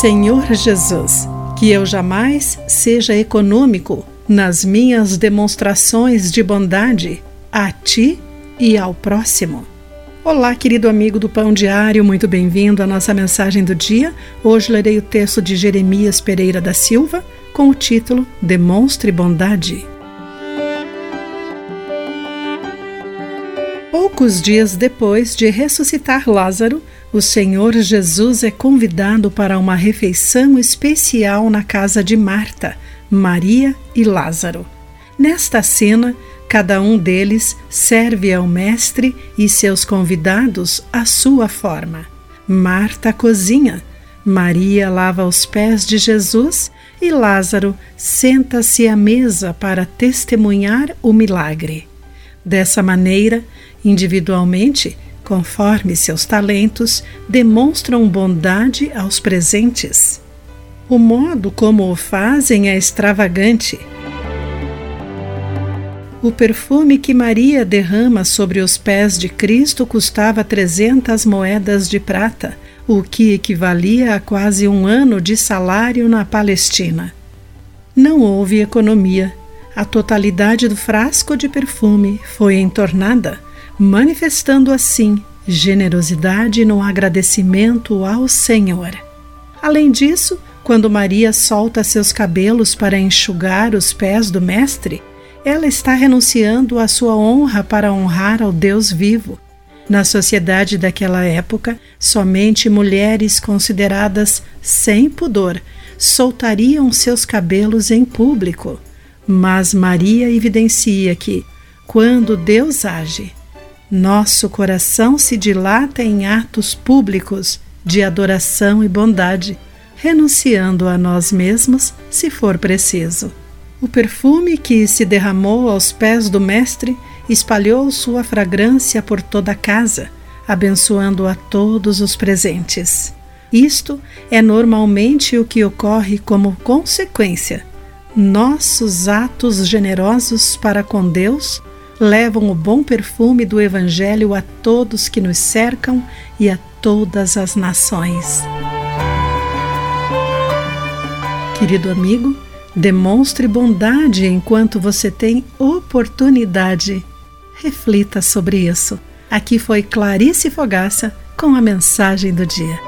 Senhor Jesus, que eu jamais seja econômico nas minhas demonstrações de bondade a ti e ao próximo. Olá, querido amigo do Pão Diário, muito bem-vindo à nossa mensagem do dia. Hoje lerei o texto de Jeremias Pereira da Silva com o título Demonstre Bondade. Poucos dias depois de ressuscitar Lázaro, o Senhor Jesus é convidado para uma refeição especial na casa de Marta, Maria e Lázaro. Nesta cena, cada um deles serve ao Mestre e seus convidados à sua forma. Marta cozinha, Maria lava os pés de Jesus e Lázaro senta-se à mesa para testemunhar o milagre. Dessa maneira, individualmente, conforme seus talentos, demonstram bondade aos presentes. O modo como o fazem é extravagante. O perfume que Maria derrama sobre os pés de Cristo custava 300 moedas de prata, o que equivalia a quase um ano de salário na Palestina. Não houve economia. A totalidade do frasco de perfume foi entornada manifestando assim generosidade no agradecimento ao Senhor. Além disso, quando Maria solta seus cabelos para enxugar os pés do Mestre, ela está renunciando à sua honra para honrar ao Deus vivo. Na sociedade daquela época, somente mulheres consideradas sem pudor soltariam seus cabelos em público. Mas Maria evidencia que, quando Deus age, nosso coração se dilata em atos públicos de adoração e bondade, renunciando a nós mesmos se for preciso. O perfume que se derramou aos pés do Mestre espalhou sua fragrância por toda a casa, abençoando a todos os presentes. Isto é normalmente o que ocorre como consequência. Nossos atos generosos para com Deus levam o bom perfume do Evangelho a todos que nos cercam e a todas as nações. Querido amigo, demonstre bondade enquanto você tem oportunidade. Reflita sobre isso. Aqui foi Clarice Fogaça com a mensagem do dia.